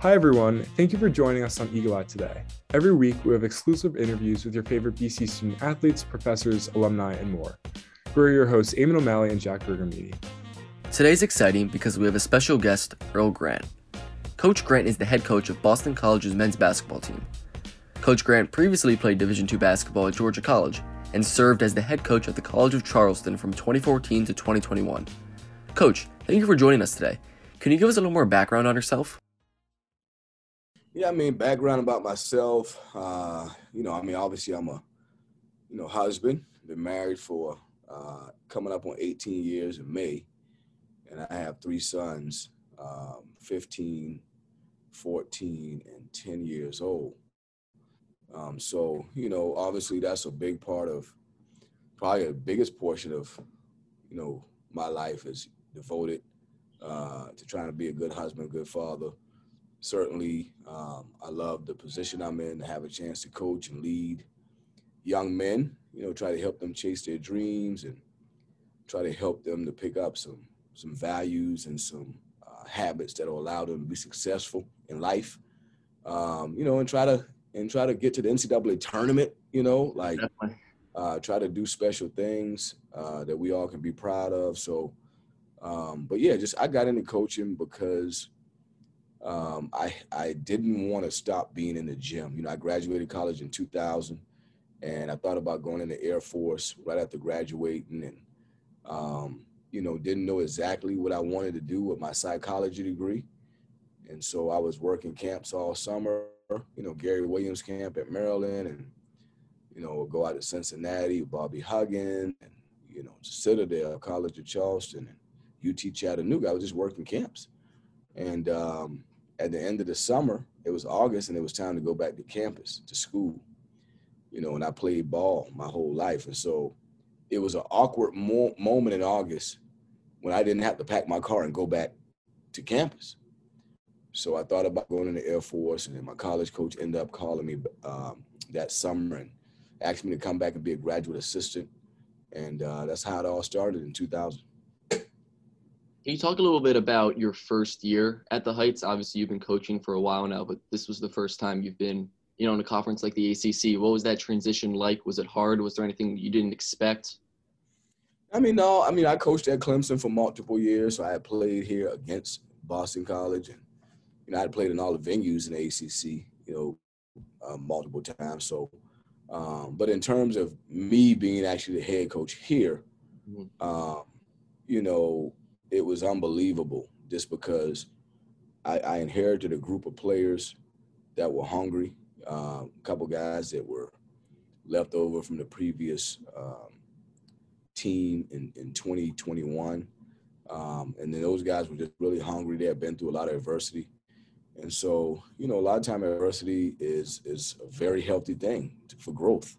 Hi, everyone. Thank you for joining us on Eagle Eye today. Every week, we have exclusive interviews with your favorite BC student athletes, professors, alumni, and more. We're your hosts, Eamon O'Malley and Jack Bergamidi. Today's exciting because we have a special guest, Earl Grant. Coach Grant is the head coach of Boston College's men's basketball team. Coach Grant previously played Division II basketball at Georgia College and served as the head coach at the College of Charleston from 2014 to 2021. Coach, thank you for joining us today. Can you give us a little more background on yourself? Yeah, I mean, background about myself. Uh, you know, I mean, obviously, I'm a, you know, husband. Been married for uh, coming up on 18 years in May, and I have three sons, um, 15, 14, and 10 years old. Um, so, you know, obviously, that's a big part of, probably the biggest portion of, you know, my life is devoted uh, to trying to be a good husband, good father certainly um, I love the position I'm in to have a chance to coach and lead young men, you know, try to help them chase their dreams and try to help them to pick up some some values and some uh, habits that will allow them to be successful in life. Um, you know, and try to and try to get to the NCAA tournament. You know, like uh, try to do special things uh, that we all can be proud of. So, um, but yeah, just I got into coaching because um, I I didn't want to stop being in the gym. You know, I graduated college in 2000, and I thought about going in the Air Force right after graduating, and um, you know, didn't know exactly what I wanted to do with my psychology degree, and so I was working camps all summer. You know, Gary Williams camp at Maryland, and you know, go out to Cincinnati, Bobby Huggins, and you know, Citadel, College of Charleston, and UT Chattanooga. I was just working camps. And um, at the end of the summer, it was August, and it was time to go back to campus to school. You know, and I played ball my whole life, and so it was an awkward mo- moment in August when I didn't have to pack my car and go back to campus. So I thought about going in the Air Force, and then my college coach ended up calling me um, that summer and asked me to come back and be a graduate assistant, and uh, that's how it all started in 2000. Can you talk a little bit about your first year at the Heights? Obviously, you've been coaching for a while now, but this was the first time you've been, you know, in a conference like the ACC. What was that transition like? Was it hard? Was there anything you didn't expect? I mean, no. I mean, I coached at Clemson for multiple years, so I had played here against Boston College, and you know, I had played in all the venues in the ACC, you know, uh, multiple times. So, um, but in terms of me being actually the head coach here, mm-hmm. um, you know, it was unbelievable just because I, I inherited a group of players that were hungry, uh, a couple guys that were left over from the previous um, team in, in 2021. Um, and then those guys were just really hungry. They had been through a lot of adversity. And so, you know, a lot of time adversity is is a very healthy thing for growth.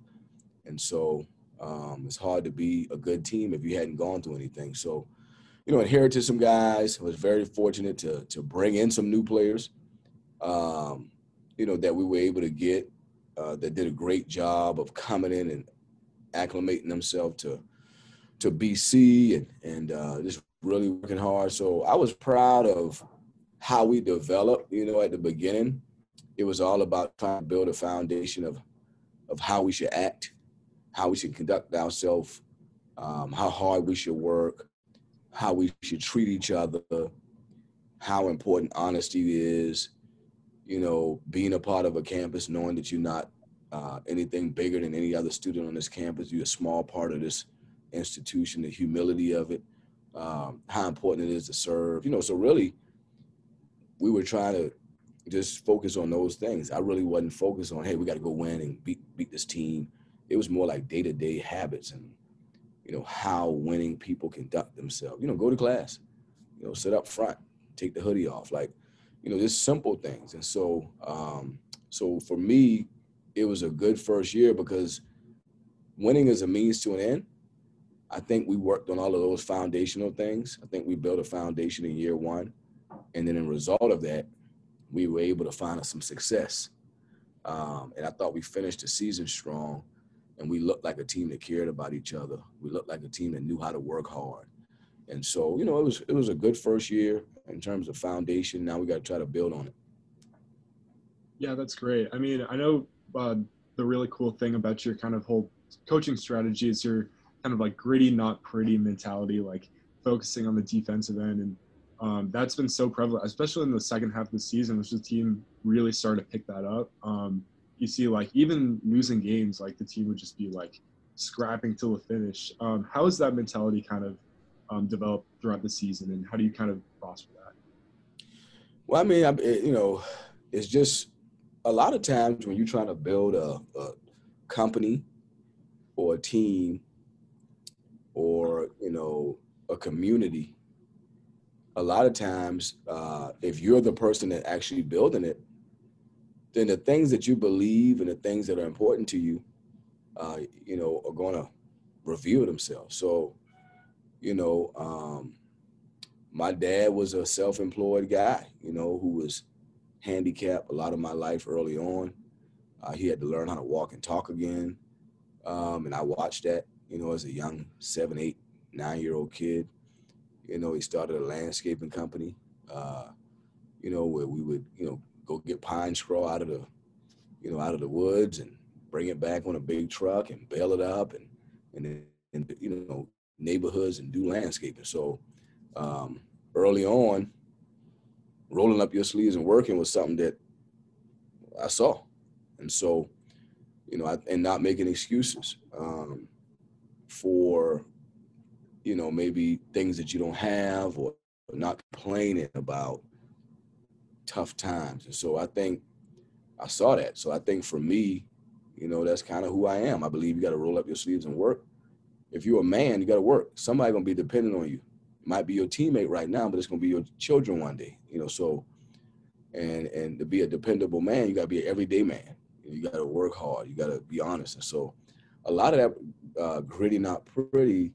And so um, it's hard to be a good team if you hadn't gone through anything. So you know, inherited some guys. I was very fortunate to to bring in some new players, um, you know, that we were able to get uh, that did a great job of coming in and acclimating themselves to to BC and and uh, just really working hard. So I was proud of how we developed. You know, at the beginning, it was all about trying to build a foundation of of how we should act, how we should conduct ourselves, um, how hard we should work, how we should treat each other, how important honesty is, you know, being a part of a campus, knowing that you're not uh, anything bigger than any other student on this campus, you're a small part of this institution, the humility of it, um, how important it is to serve, you know, so really we were trying to just focus on those things. I really wasn't focused on, hey, we got to go win and beat beat this team. It was more like day to day habits and you know, how winning people conduct themselves. You know, go to class, you know, sit up front, take the hoodie off, like, you know, just simple things. And so, um, so for me, it was a good first year because winning is a means to an end. I think we worked on all of those foundational things. I think we built a foundation in year one. And then in result of that, we were able to find some success. Um, and I thought we finished the season strong and we looked like a team that cared about each other. We looked like a team that knew how to work hard. And so, you know, it was it was a good first year in terms of foundation. Now we got to try to build on it. Yeah, that's great. I mean, I know uh, the really cool thing about your kind of whole coaching strategy is your kind of like gritty, not pretty mentality, like focusing on the defensive end. And um, that's been so prevalent, especially in the second half of the season, which the team really started to pick that up. Um, you see, like, even losing games, like, the team would just be like scrapping till the finish. Um, how has that mentality kind of um, developed throughout the season, and how do you kind of prosper that? Well, I mean, I, you know, it's just a lot of times when you're trying to build a, a company or a team or you know a community a lot of times uh, if you're the person that actually building it then the things that you believe and the things that are important to you uh, you know are going to reveal themselves so you know um, my dad was a self-employed guy you know who was handicapped a lot of my life early on. Uh, he had to learn how to walk and talk again. Um, and I watched that, you know, as a young seven, eight, nine year old kid. You know, he started a landscaping company, uh, you know, where we would, you know, go get pine straw out of the, you know, out of the woods and bring it back on a big truck and bale it up and, and, and you know, neighborhoods and do landscaping. So um, early on, rolling up your sleeves and working was something that I saw. And so, you know, I, and not making excuses um, for, you know, maybe things that you don't have or not complaining about tough times. And so I think I saw that. So I think for me, you know, that's kind of who I am. I believe you got to roll up your sleeves and work. If you're a man, you got to work. Somebody gonna be dependent on you It might be your teammate right now, but it's gonna be your children one day. You know, so and and to be a dependable man, you gotta be an everyday man. You gotta work hard. You gotta be honest. And so, a lot of that uh, gritty, not pretty,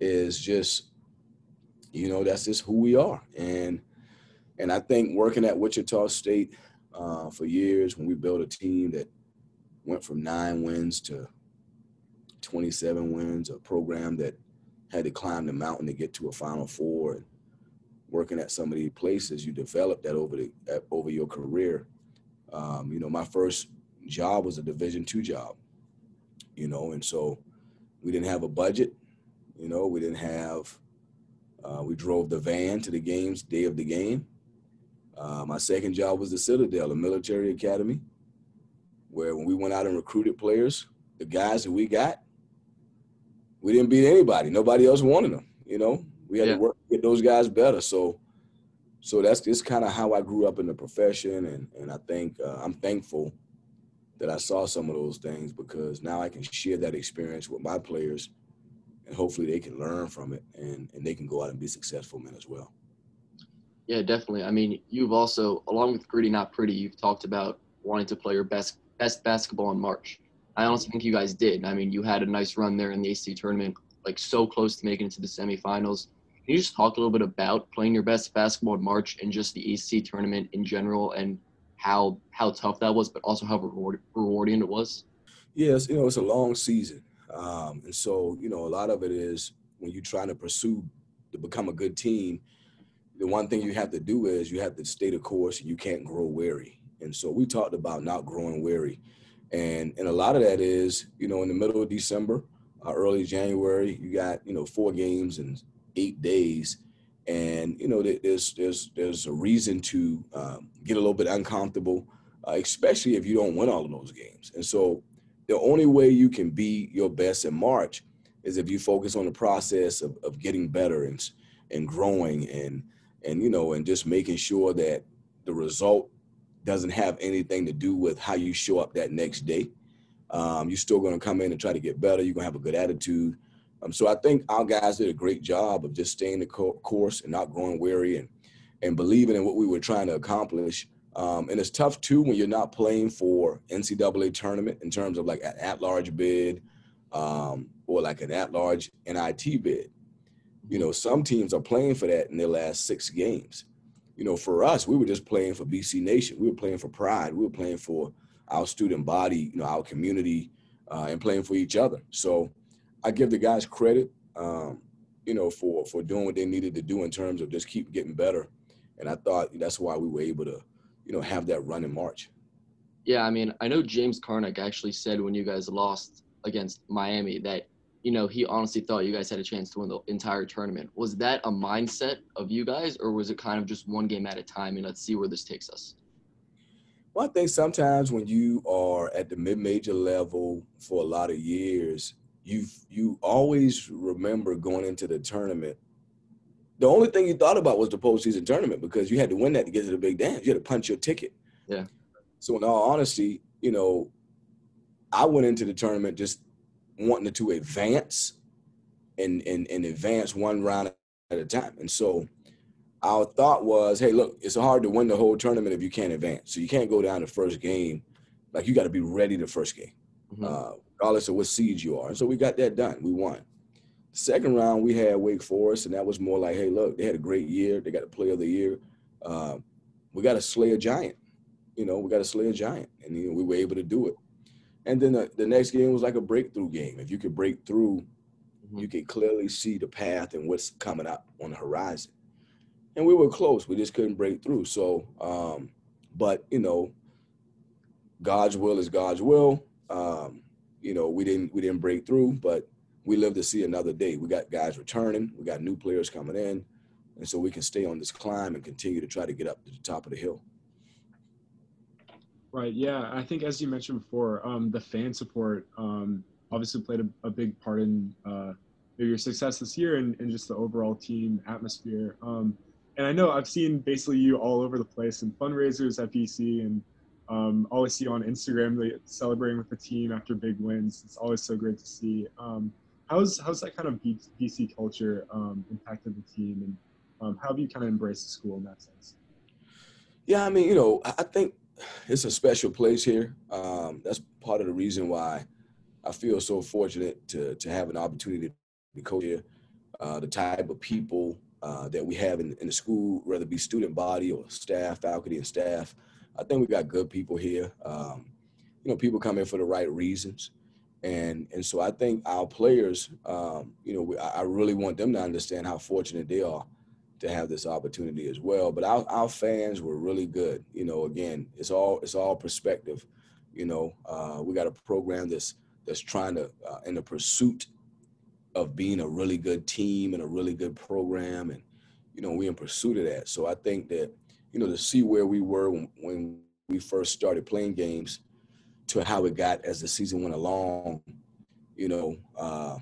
is just, you know, that's just who we are. And and I think working at Wichita State uh, for years, when we built a team that went from nine wins to 27 wins, a program that had to climb the mountain to get to a Final Four. And working at some of these places, you develop that over the over your career. Um, you know, my first job was a Division two job. You know, and so we didn't have a budget. You know, we didn't have. Uh, we drove the van to the games day of the game. Uh, my second job was the Citadel, a military academy, where when we went out and recruited players, the guys that we got, we didn't beat anybody. Nobody else wanted them. You know, we had yeah. to work to get those guys better. So, so that's just kind of how I grew up in the profession, and and I think uh, I'm thankful that I saw some of those things because now I can share that experience with my players, and hopefully they can learn from it and and they can go out and be successful men as well. Yeah, definitely. I mean, you've also, along with Gritty Not Pretty, you've talked about wanting to play your best best basketball in March. I honestly think you guys did. I mean, you had a nice run there in the ACC tournament, like so close to making it to the semifinals. Can you just talk a little bit about playing your best basketball in March and just the ACC tournament in general and how how tough that was, but also how reward, rewarding it was? Yes, you know, it's a long season. Um, and so, you know, a lot of it is when you're trying to pursue to become a good team, the one thing you have to do is you have to stay the course you can't grow weary. And so we talked about not growing weary. And and a lot of that is, you know, in the middle of December, uh, early January, you got you know four games in eight days, and you know there's there's there's a reason to um, get a little bit uncomfortable, uh, especially if you don't win all of those games. And so the only way you can be your best in March is if you focus on the process of, of getting better and and growing and and you know and just making sure that the result doesn't have anything to do with how you show up that next day. Um, you're still going to come in and try to get better. You're going to have a good attitude. Um, so I think our guys did a great job of just staying the co- course and not growing weary and and believing in what we were trying to accomplish. Um, and it's tough too when you're not playing for NCAA tournament in terms of like an at-large bid um, or like an at-large NIT bid. You know, some teams are playing for that in their last six games you know, for us, we were just playing for BC Nation. We were playing for pride. We were playing for our student body, you know, our community, uh, and playing for each other. So I give the guys credit, um, you know, for for doing what they needed to do in terms of just keep getting better. And I thought that's why we were able to, you know, have that run in March. Yeah, I mean, I know James Karnik actually said when you guys lost against Miami that you know he honestly thought you guys had a chance to win the entire tournament. Was that a mindset of you guys, or was it kind of just one game at a time and let's see where this takes us? Well, I think sometimes when you are at the mid-major level for a lot of years, you you always remember going into the tournament. The only thing you thought about was the postseason tournament because you had to win that to get to the big dance. You had to punch your ticket. Yeah. So in all honesty, you know, I went into the tournament just wanting to advance and and, and advance one round at a time. And so our thought was, hey, look, it's hard to win the whole tournament if you can't advance. So you can't go down the first game. Like you got to be ready the first game, mm-hmm. uh, regardless of what seed you are. And so we got that done. We won. The second round, we had Wake Forest, and that was more like, hey, look, they had a great year. They got a player of the year. Uh, we got to slay a giant you know, we got to slay a giant, and you know, we were able to do it. And then the, the next game was like a breakthrough game. If you could break through, mm-hmm. you could clearly see the path and what's coming up on the horizon. And we were close. We just couldn't break through. So, um, but you know, God's will is God's will. Um, you know, we didn't we didn't break through, but we live to see another day. We got guys returning. We got new players coming in, and so we can stay on this climb and continue to try to get up to the top of the hill. Right. Yeah. I think as you mentioned before, um, the fan support um, obviously played a, a, big part in uh, your success this year and, and, just the overall team atmosphere. Um, and I know I've seen basically you all over the place in fundraisers at BC and um, always see you on Instagram celebrating with the team after big wins. It's always so great to see. Um, how's how's that kind of BC culture um, impacted the team, and um, how have you kind of embraced the school in that sense? Yeah, I mean, you know, I think it's a special place here. Um, that's part of the reason why I feel so fortunate to to have an opportunity to coach here. Uh, the type of people uh, that we have in, in, the school, whether it be student body or staff, faculty, and staff, I think we've got good people here. Um, you know, people come in for the right reasons, and and so I think our players, um, you know, we, I really want them to understand how fortunate they are to have this opportunity as well. But our, our fans were really good. You know, again, it's all it's all perspective. You know, uh, we got a program that's that's trying to uh, in the pursuit of being a really good team and a really good program, and you know, we in pursuit of that. So I think that you know to see where we were when, when we first started playing games to how it got as the season went along, you know, uh,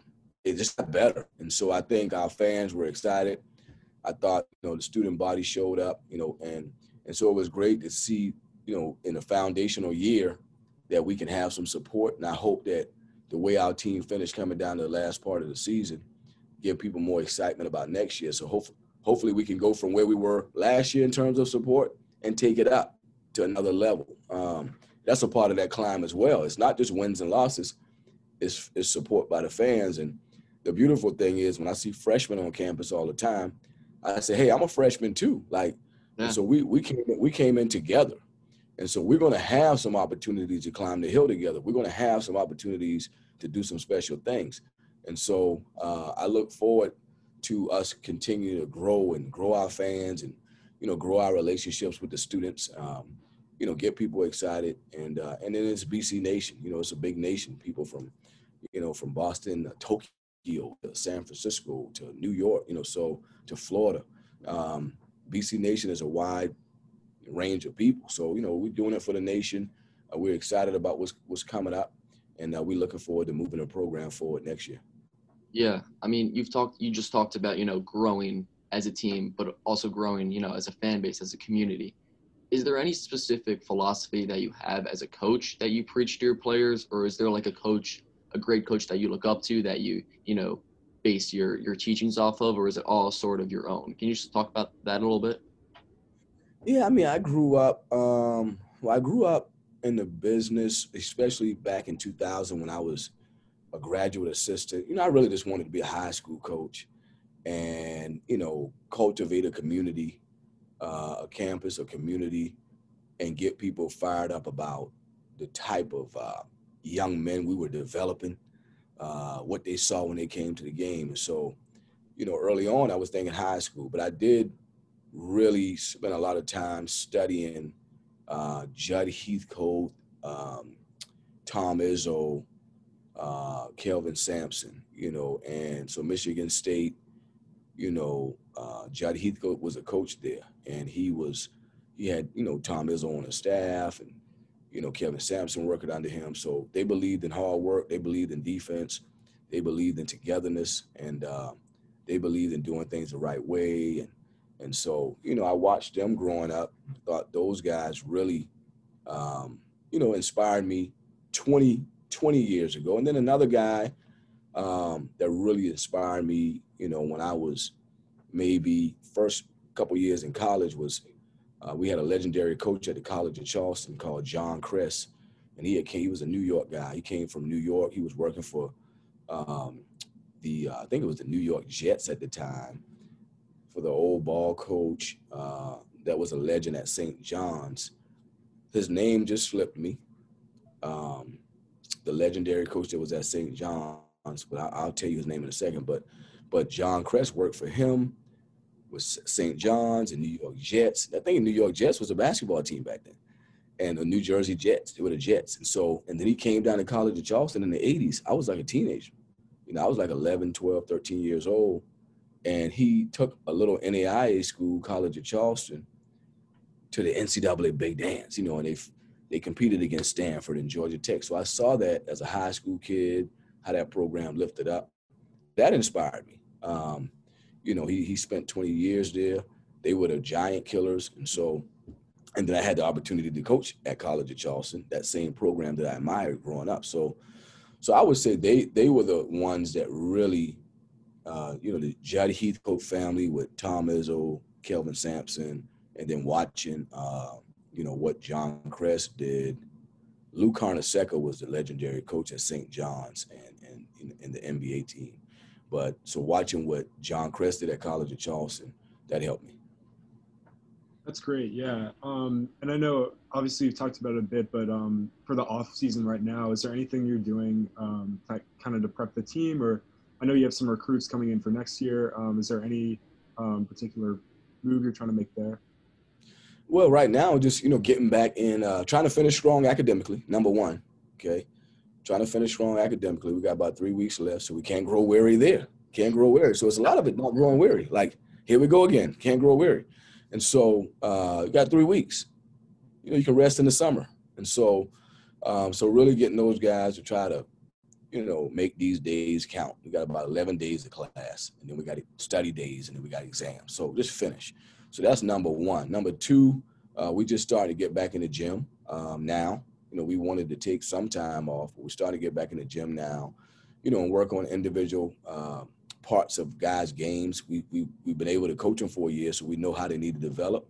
it just got better. And so I think our fans were excited I thought, you know, the student body showed up, you know, and and so it was great to see, you know, in a foundational year that we can have some support. And I hope that the way our team finished coming down to the last part of the season, give people more excitement about next year. So hopefully, hopefully we can go from where we were last year in terms of support and take it up to another level. Um, that's a part of that climb as well. It's not just wins and losses; it's, it's support by the fans. And the beautiful thing is when I see freshmen on campus all the time, I said, hey, I'm a freshman too. Like, yeah. so we we came we came in together, and so we're going to have some opportunities to climb the hill together. We're going to have some opportunities to do some special things, and so uh, I look forward to us continue to grow and grow our fans and you know grow our relationships with the students. Um, you know, get people excited, and uh, and then it's BC Nation. You know, it's a big nation. People from you know from Boston, uh, To San Francisco to New York, you know, so to Florida. Um, BC Nation is a wide range of people. So, you know, we're doing it for the nation. Uh, we're excited about what's what's coming up, and uh, we're looking forward to moving the program forward next year. Yeah, I mean, you've talked, you just talked about, you know, growing as a team, but also growing, you know, as a fan base, as a community. Is there any specific philosophy that you have as a coach that you preach to your players, or is there like a coach a great coach that you look up to that you you know base your your teachings off of, or is it all sort of your own? Can you just talk about that a little bit? Yeah, I mean, I grew up. Um, well, I grew up in the business, especially back in 2000 when I was a graduate assistant. You know, I really just wanted to be a high school coach, and you know, cultivate a community, uh, a campus, a community, and get people fired up about the type of uh, young men we were developing, uh, what they saw when they came to the game. And so, you know, early on, I was thinking high school, but I did really spend a lot of time studying uh, Judd Heathcote, um, Tom Izzo, uh, Kelvin Sampson, you know, and so Michigan State, you know, uh, Judd Heathcote was a coach there, and he was, he had, you know, Tom Izzo on his staff, and you know, Kelvin Sampson working under him. So they believed in hard work, they believed in defense, they believed in togetherness, and uh, they believed in doing things the right way, and and so you know, I watched them growing up. Thought those guys really, um, you know, inspired me 20, 20 years ago. And then another guy um, that really inspired me, you know, when I was maybe first couple years in college was uh, we had a legendary coach at the College of Charleston called John Kresse, and he came, he was a New York guy. He came from New York. He was working for um, the uh, I think it was the New York Jets at the time for the old ball coach uh, that was a legend at St. John's. His name just slipped me. Um, the legendary coach that was at St. John's, but I, will tell you his name in a second. But but John Kresse worked for him with St. John's and New York Jets. I think New York Jets was a basketball team back then, and the New Jersey Jets. They were the Jets, and so and then he came down to College at Charleston in the '80s. I was like a teenager, you know, I was like 11, 12, 13 years old, and he took a little NAIA school, College of Charleston, to the NCAA Big Dance, you know, and they they competed against Stanford and Georgia Tech. So I saw that as a high school kid, how that program lifted up. That inspired me. Um, you know, he he spent 20 years there. They were the giant killers, and so, and then I had the opportunity to coach at College of Charleston, that same program that I admired growing up. So, so I would say they they were the ones that really, uh, you know, the Judd Heathcote family with Tom Izzo, Kelvin Sampson, and then watching. Uh, you know, what John Kresse did. Lou Carnesecca was the legendary coach at St. John's and, and in, in, the NBA team. But so watching what John Kresse did at College of Charleston, that helped me. That's great. Yeah. Um, and I know obviously you've talked about it a bit, but um, for the off season right now, is there anything you're doing um, kind of to prep the team or I know you have some recruits coming in for next year. Um, is there any um, particular move you're trying to make there? Well, right now, just you know, getting back in, uh, trying to finish strong academically. Number one, okay, trying to finish strong academically. We got about three weeks left, so we can't grow weary there. Can't grow weary. So it's a lot of it not growing weary. Like here we go again. Can't grow weary. And so uh, you got three weeks. You know, you can rest in the summer. And so, um, so really getting those guys to try to, you know, make these days count. We got about 11 days of class, and then we got study days, and then we got exams. So just finish. So that's number one. Number two, uh, we just started to get back in the gym um, now. You know, we wanted to take some time off, we're starting to get back in the gym now, you know, and work on individual uh, parts of guys' games. We, we, we've been able to coach them for a year, so we know how they need to develop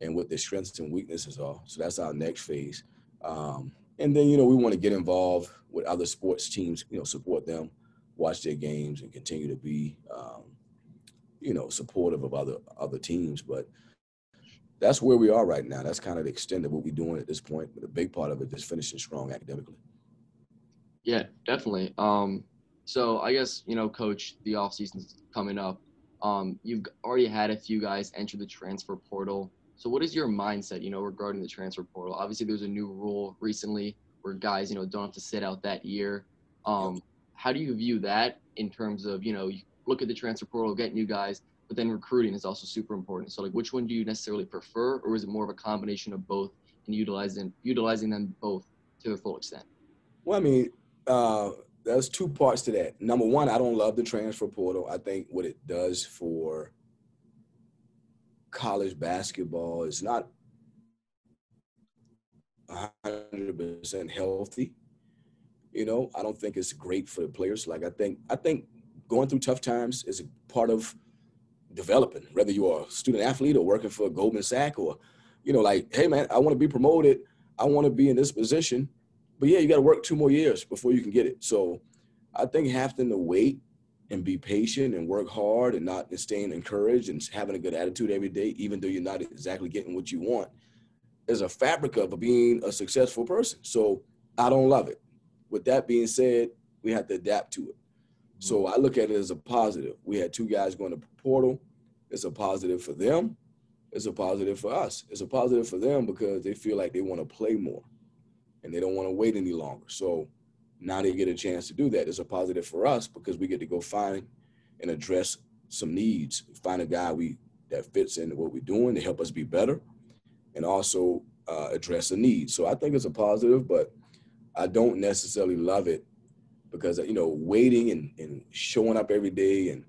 and what their strengths and weaknesses are. So that's our next phase. Um, and then, you know, we want to get involved with other sports teams, you know, support them, watch their games, and continue to be um, you know, supportive of other other teams. But that's where we are right now. That's kind of the extent of what we're doing at this point. But a big part of it is finishing strong academically. Yeah, definitely. Um, so I guess you know, coach, the off season's coming up. Um, you've already had a few guys enter the transfer portal. So what is your mindset, you know, regarding the transfer portal? Obviously, there's a new rule recently where guys, you know, don't have to sit out that year. Um, how do you view that in terms of, you know, look at the transfer portal, get new guys, but then recruiting is also super important. So like, which one do you necessarily prefer, or is it more of a combination of both and utilizing utilizing them both to their full extent? Well, I mean, uh, there's two parts to that. Number one, I don't love the transfer portal. I think what it does for college basketball is not 100% healthy. You know, I don't think it's great for the players. Like I think, I think going through tough times is a part of developing, whether you are a student athlete or working for Goldman Sachs or, you know, like, hey man, I want to be promoted. I want to be in this position. But yeah, you got to work two more years before you can get it. So I think having to wait and be patient and work hard and not and staying encouraged and having a good attitude every day, even though you're not exactly getting what you want, is a fabric of being a successful person. So I don't love it. With that being said, we have to adapt to it. So mm-hmm. I look at it as a positive. We had two guys going to portal. It's a positive for them. It's a positive for us. It's a positive for them because they feel like they want to play more. and they don't want to wait any longer. So now they get a chance to do that. It's a positive for us because we get to go find and address some needs, find a guy we that fits in what we're doing to help us be better, and also uh, address a need. So I think it's a positive, but I don't necessarily love it because you know waiting and, and showing up every day and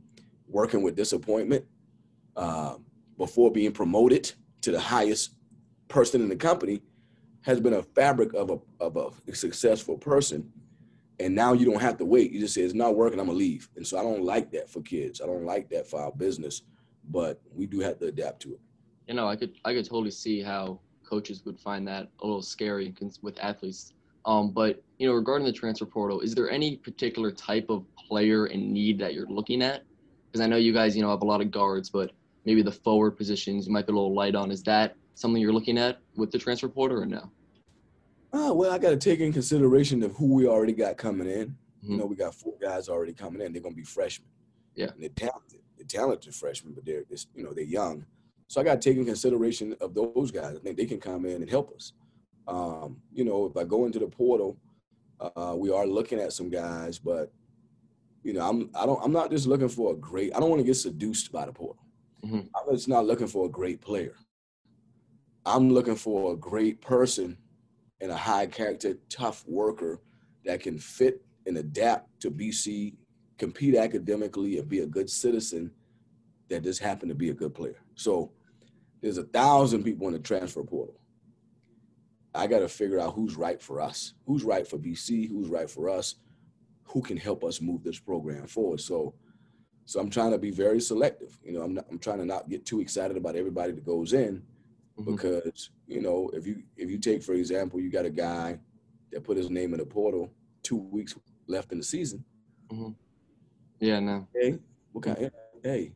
working with disappointment uh, before being promoted to the highest person in the company has been a fabric of a of a successful person. And now you don't have to wait. You just say it's not working. I'm gonna leave. And so I don't like that for kids. I don't like that for our business. But we do have to adapt to it. You know, I could I could totally see how coaches would find that a little scary with athletes. Um, but you know, regarding the transfer portal, is there any particular type of player and need that you're looking at? Because I know you guys, you know, have a lot of guards, but maybe the forward positions you might be a little light on. Is that something you're looking at with the transfer portal or no? Oh, well, I got to take in consideration of who we already got coming in. Mm-hmm. You know, we got four guys already coming in. They're going to be freshmen. Yeah. And they're talented. They're talented freshmen, but they're, just, you know, they're young. So I got to take in consideration of those guys. I think they can come in and help us. Um, you know, if I go into the portal, uh, we are looking at some guys, but you know, I'm I don't I'm not just looking for a great. I don't want to get seduced by the portal. Mm-hmm. I'm just not looking for a great player. I'm looking for a great person and a high character, tough worker that can fit and adapt to BC, compete academically, and be a good citizen that just happen to be a good player. So there's a thousand people in the transfer portal. I got to figure out who's right for us, who's right for BC, who's right for us, who can help us move this program forward. So, so I'm trying to be very selective. You know, I'm not, I'm trying to not get too excited about everybody that goes in, mm-hmm. because you know, if you if you take for example, you got a guy that put his name in the portal two weeks left in the season. Mm-hmm. Yeah, no. Hey, okay, hey.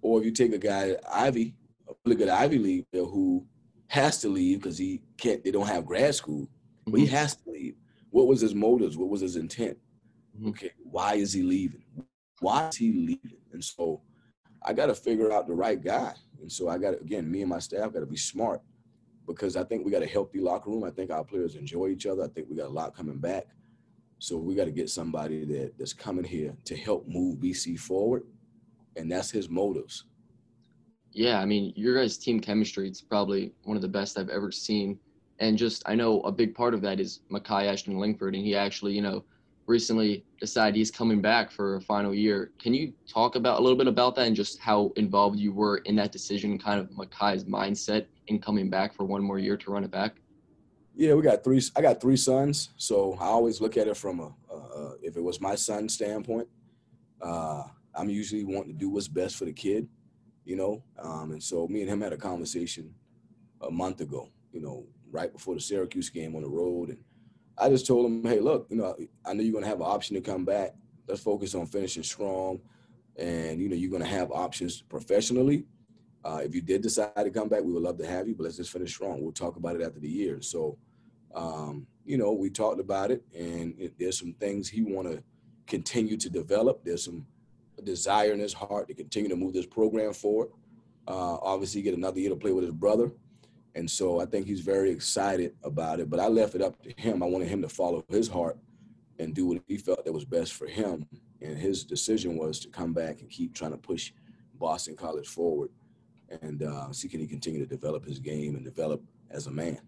Or if you take a guy Ivy, a really good Ivy League who has to leave because he can't. They don't have grad school, but mm-hmm. he has to leave. What was his motives? What was his intent? Mm-hmm. Okay, why is he leaving? Why is he leaving? And so, I got to figure out the right guy. And so I got again, me and my staff got to be smart because I think we got a healthy locker room. I think our players enjoy each other. I think we got a lot coming back. So we got to get somebody that that's coming here to help move BC forward, and that's his motives. Yeah, I mean, your guys' team chemistry, it's probably one of the best I've ever seen. And just, I know a big part of that is Makai Ashton Langford, and he actually, you know, recently decided he's coming back for a final year. Can you talk about a little bit about that and just how involved you were in that decision, kind of Makai's mindset in coming back for one more year to run it back? Yeah, we got three. I got three sons, so I always look at it from a, if it was my son's standpoint, uh, I'm usually wanting to do what's best for the kid you know. Um, and so me and him had a conversation a month ago, you know, right before the Syracuse game on the road. And I just told him, hey, look, you know, I know you're going to have an option to come back. Let's focus on finishing strong. And, you know, you're going to have options professionally. Uh, if you did decide to come back, we would love to have you, but let's just finish strong. We'll talk about it after the year. So, um, you know, we talked about it, and it, there's some things he want to continue to develop. There's some desire in his heart to continue to move this program forward. Uh, obviously, get another year to play with his brother. And so I think he's very excited about it. But I left it up to him. I wanted him to follow his heart and do what he felt that was best for him. And his decision was to come back and keep trying to push Boston College forward and uh, see can he continue to develop his game and develop as a man.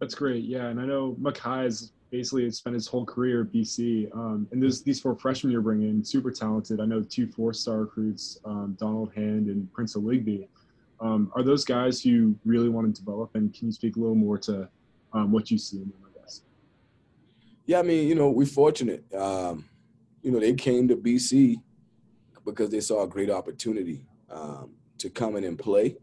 That's great. Yeah. And I know Makai is basically spent his whole career at BC. Um, and this, these four freshmen you're bringing, super talented. I know two four-star recruits, um, Donald Hand and Prince Aligbe. Um, are those guys who really want to develop? And can you speak a little more to um, what you see in them, I guess? Yeah, I mean, you know, we're fortunate. Um, you know, they came to BC because they saw a great opportunity um, to come in and play.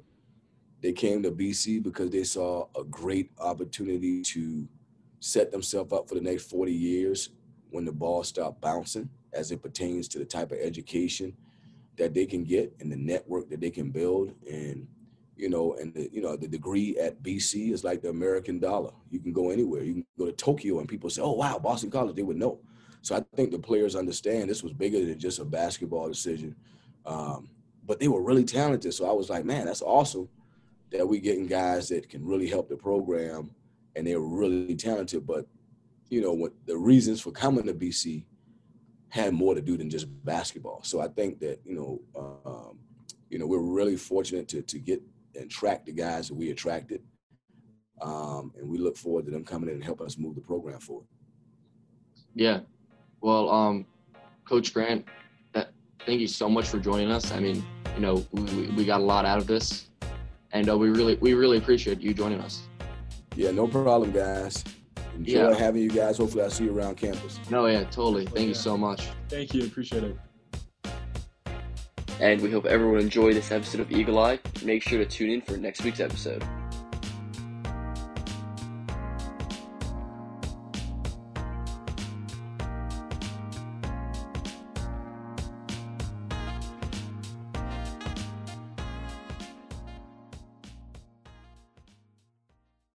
They came to BC because they saw a great opportunity to – set themselves up for the next 40 years when the ball stopped bouncing as it pertains to the type of education that they can get and the network that they can build and you know and the, you know the degree at BC is like the American dollar. You can go anywhere. You can go to Tokyo and people say oh wow Boston College they would know. So I think the players understand this was bigger than just a basketball decision um, but they were really talented. So I was like man that's awesome that we getting guys that can really help the program and they're really talented. But you know, what the reasons for coming to BC had more to do than just basketball. So I think that you know, um, you know, we're really fortunate to to get and track the guys that we attracted, um, and we look forward to them coming in and help us move the program forward. Yeah, well, um, Coach Grant, that, thank you so much for joining us. I mean, you know, we, we got a lot out of this, and uh, we really we really appreciate you joining us. Yeah, no problem, guys. Enjoy yeah. having you guys. Hopefully, I'll see you around campus. No, yeah, totally. Thank yeah. you so much. Thank you. Appreciate it. And we hope everyone enjoyed this episode of Eagle Eye. Make sure to tune in for next week's episode.